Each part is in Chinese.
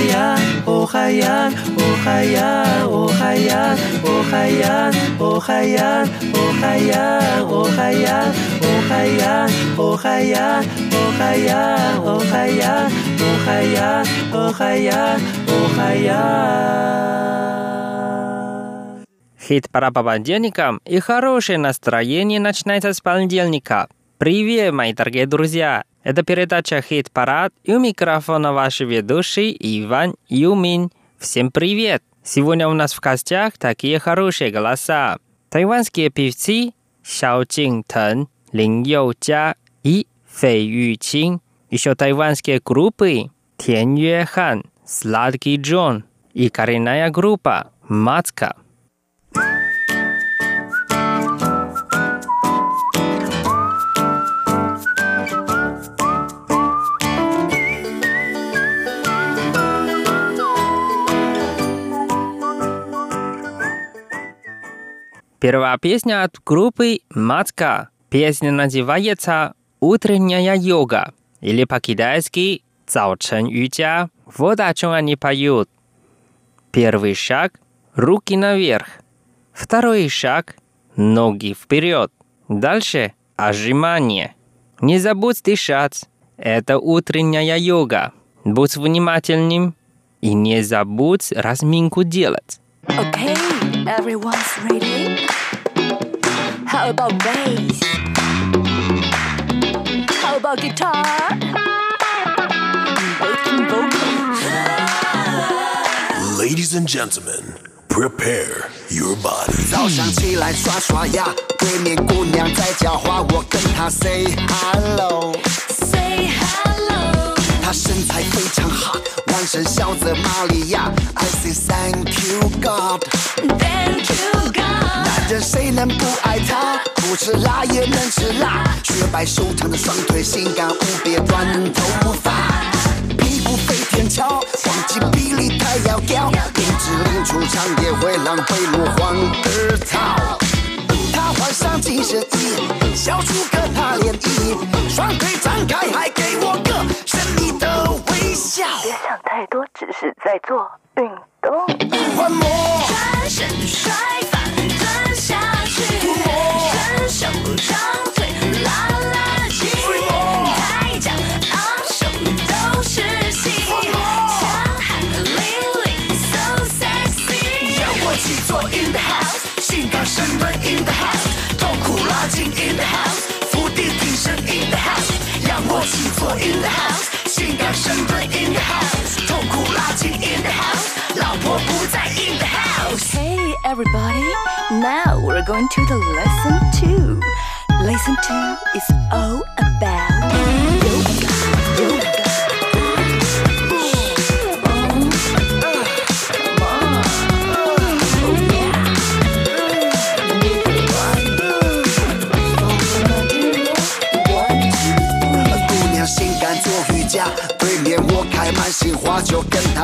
Охаян, Охаян, Охаян, Охаян, Охаян, Охаян, Охаян, Охаян, Охаян, Охаян, Охаян, Охаян, Охаян, Охаян, Охаян. Хит пара по понедельникам и хорошее настроение начинается с понедельника. Привет, мои дорогие друзья! Это передача «Хит-парад» и у микрофона ваши ведущий Иван Юмин. Всем привет! Сегодня у нас в гостях такие хорошие голоса. Тайванские певцы Сяо Тэн, Лин Йоу-Джа и Фэй Ю-Чин. Еще тайванские группы Тян Юэ-Хан, Сладкий Джон и коренная группа Матка. Первая песня от группы «Матка». Песня называется «Утренняя йога» или по-китайски «Цаочен Юджа». Вот о чем они поют. Первый шаг – руки наверх. Второй шаг – ноги вперед. Дальше – отжимание. Не забудь дышать. Это утренняя йога. Будь внимательным и не забудь разминку делать. Okay, everyone's ready. How about bass? How about guitar? Backing vocals. Ladies and gentlemen, prepare your body. 早上起来刷刷牙，对面姑娘在讲话，我跟她 say hello。 Say hello. 她身材非常好， 弯身笑着玛利亚。I say thank you God。Thank you, God. 男人谁能不爱她？不吃辣也能吃辣，雪白修长的双腿，性感无比短头发，屁股飞天翘，黄金比例太要高，林志玲出场也会让贝鲁黄儿逃。她换上紧身衣，笑出个大脸衣，双腿张开，还给我个神秘的微笑。别想太多，只是在做运动。everybody. Now we're going to the lesson two. Lesson two is all about yoga. yoga.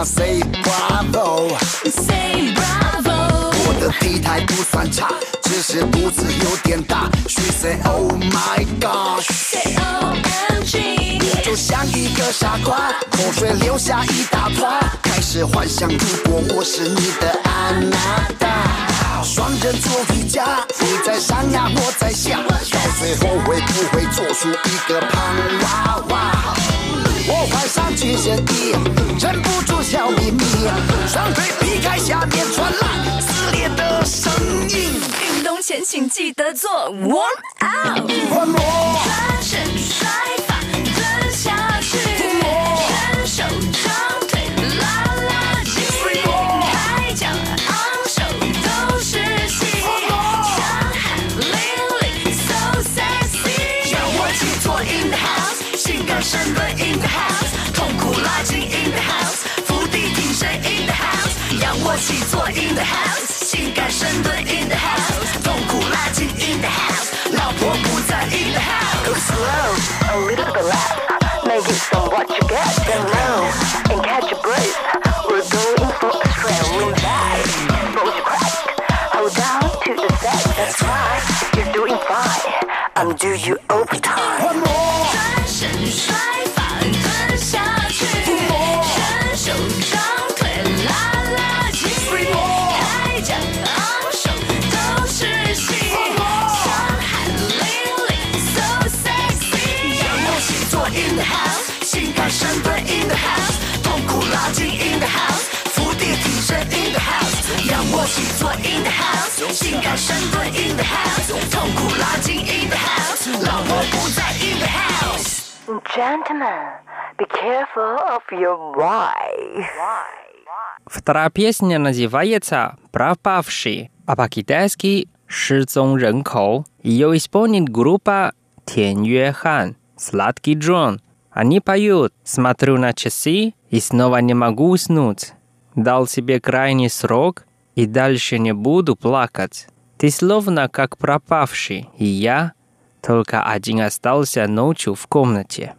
Say bravo. Say bravo. 我的体态不算差，只是肚子有点大。She say oh my gosh。Say OMG. 就像一个傻瓜，口水流下一大串，开始幻想如果我是你的安娜达，双人做瑜伽，你在上呀，我在下，到最后会不会做出一个胖娃娃？我换上紧身衣，忍不住笑眯眯，双腿劈开，下面传来撕裂的声音。运动前请记得做 warm out。换我。转身摔 the house，性感深蹲 in the house，痛苦拉筋 in the house，老婆不在 in the house。 slow, a little bit less. Make it somewhat you get then low and catch your breath. We're going for a straight lean back. Hold your crack, hold on to the set. That's right, you're doing fine. Undo you overtime. 换我， 性感深蹲 in the house，痛苦拉筋 in the house，老婆不在 in the house。 Gentlemen, be careful of your wife. Вторая песня называется «Пропавший», а по-китайски «失踪人口». Ее исполнит группа Тянь Юэхан, Сладкий Джон. Они поют «Смотрю на часы и снова не могу уснуть». Дал себе крайний срок и дальше не буду плакать. Ты словно как пропавший, и я только один остался ночью в комнате.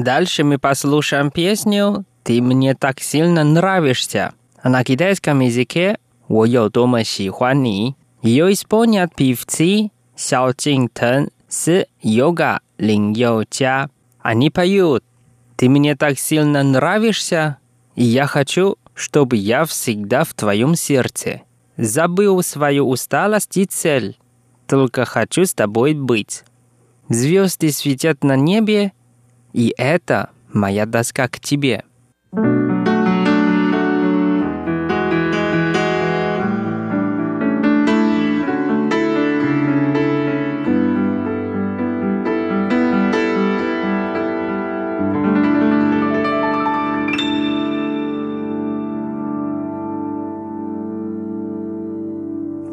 Дальше мы послушаем песню «Ты мне так сильно нравишься». А на китайском языке «Воё дома сихуани». Ее исполнят певцы Сяо Тен с йога Лин Йо Ча. Они поют «Ты мне так сильно нравишься, и я хочу, чтобы я всегда в твоем сердце». Забыл свою усталость и цель. Только хочу с тобой быть. Звезды светят на небе, и это моя доска к тебе».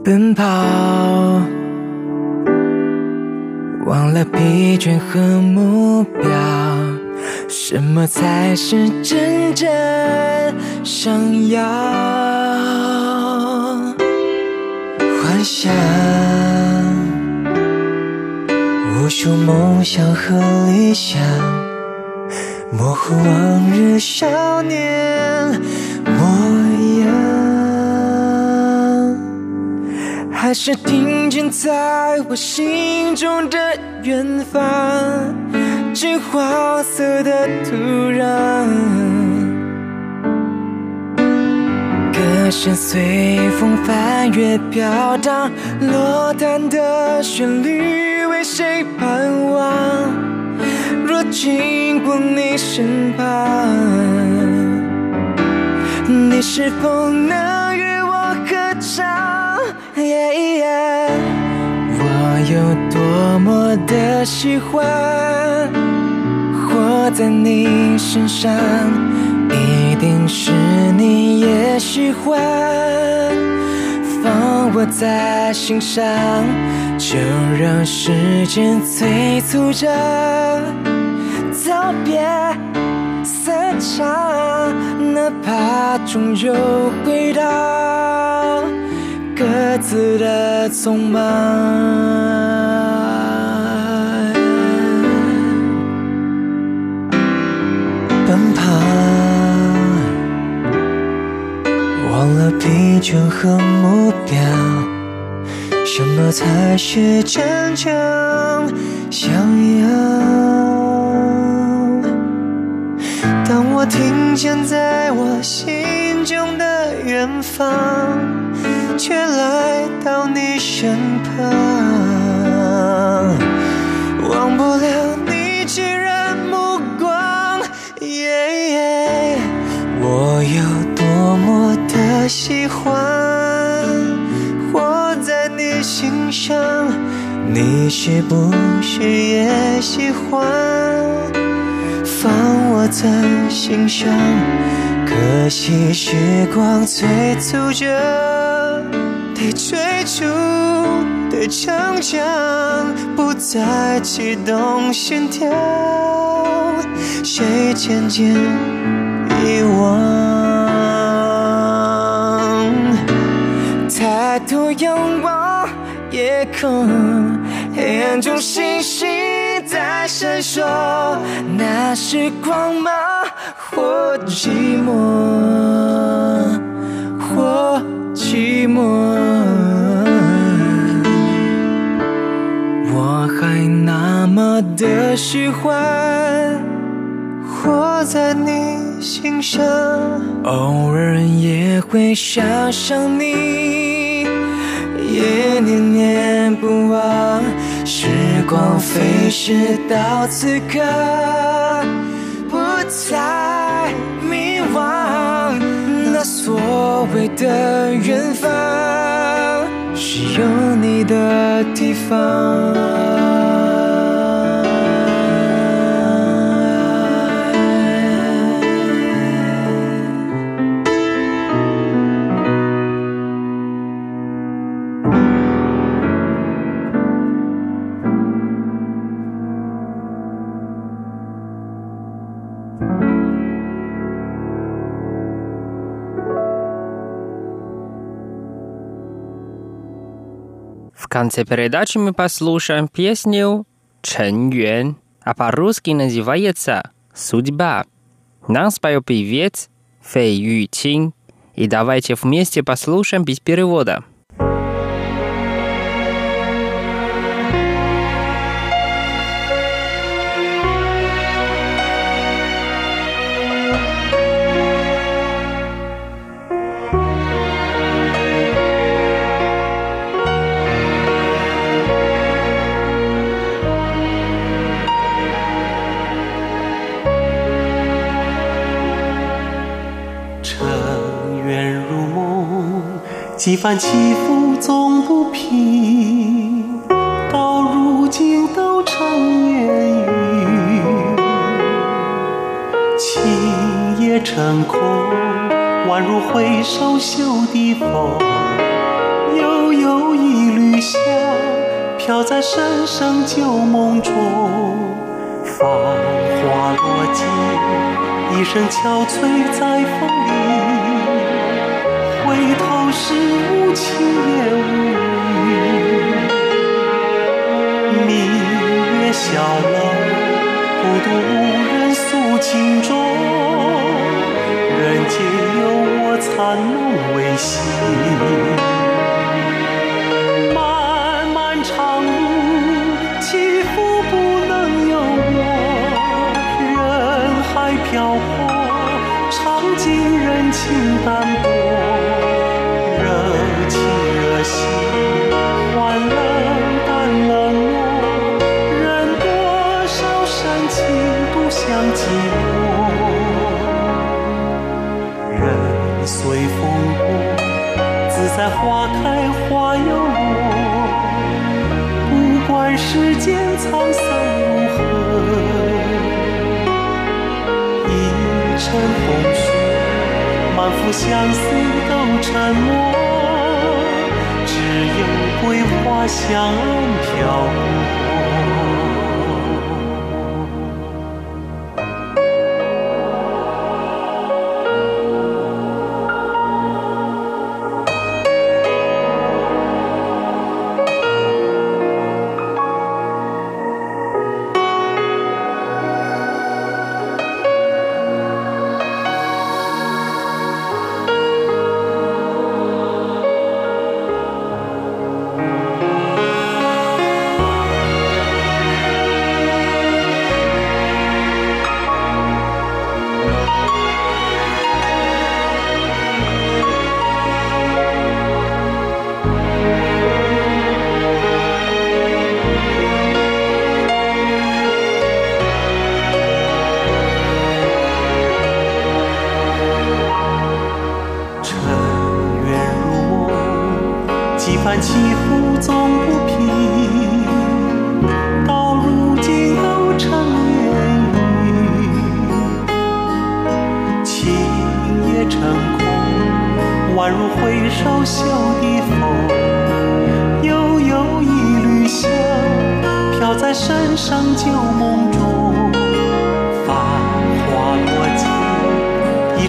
奔跑，忘了疲倦和目标， 什么才是真正想要？幻想，无数梦想和理想，模糊往日少年模样。还是听见在我心中的远方，金黄色的土壤，歌声随风翻越飘荡，落单的旋律为谁盼望？若经过你身旁，你是否能与我合唱？我有多么的喜欢在你身上，一定是你也喜欢放我在心上，就让时间催促着道别散场，哪怕终究回到。各自的匆忙，疲倦和目标，什么才是真正想要？当我听见在我心中的远方。却来到你身旁，忘不了喜欢活在你心上，你是不是也喜欢放我在心上？可惜时光催促着。被追逐的逞强，不再启动心跳，谁渐渐遗忘？抬头仰望夜空，黑暗中星星在闪烁，那是光芒或寂寞，或。寂寞，我还那么的喜欢活在你心上，偶尔也会想想你，也念念不忘。时光飞逝到此刻，不再迷惘。那所谓的远方，是有你的地方。В конце передачи мы послушаем песню «Чэнь Юэн», а по-русски называется Судьба. Нам споет певец Фэй Ю Чин. И давайте вместе послушаем без перевода. 几番起伏总不平，到如今都成烟云。情也成空，宛如回首袖的风。悠悠一缕香，飘在深深旧梦中。繁花落尽，一声憔悴在风里。不是无情也无语。明月小楼，孤独无人诉情衷。人间有我残梦未醒。花开花又落。不管世间沧桑如何，一城风雪，满腹相思都沉默，只有桂花香暗飘过。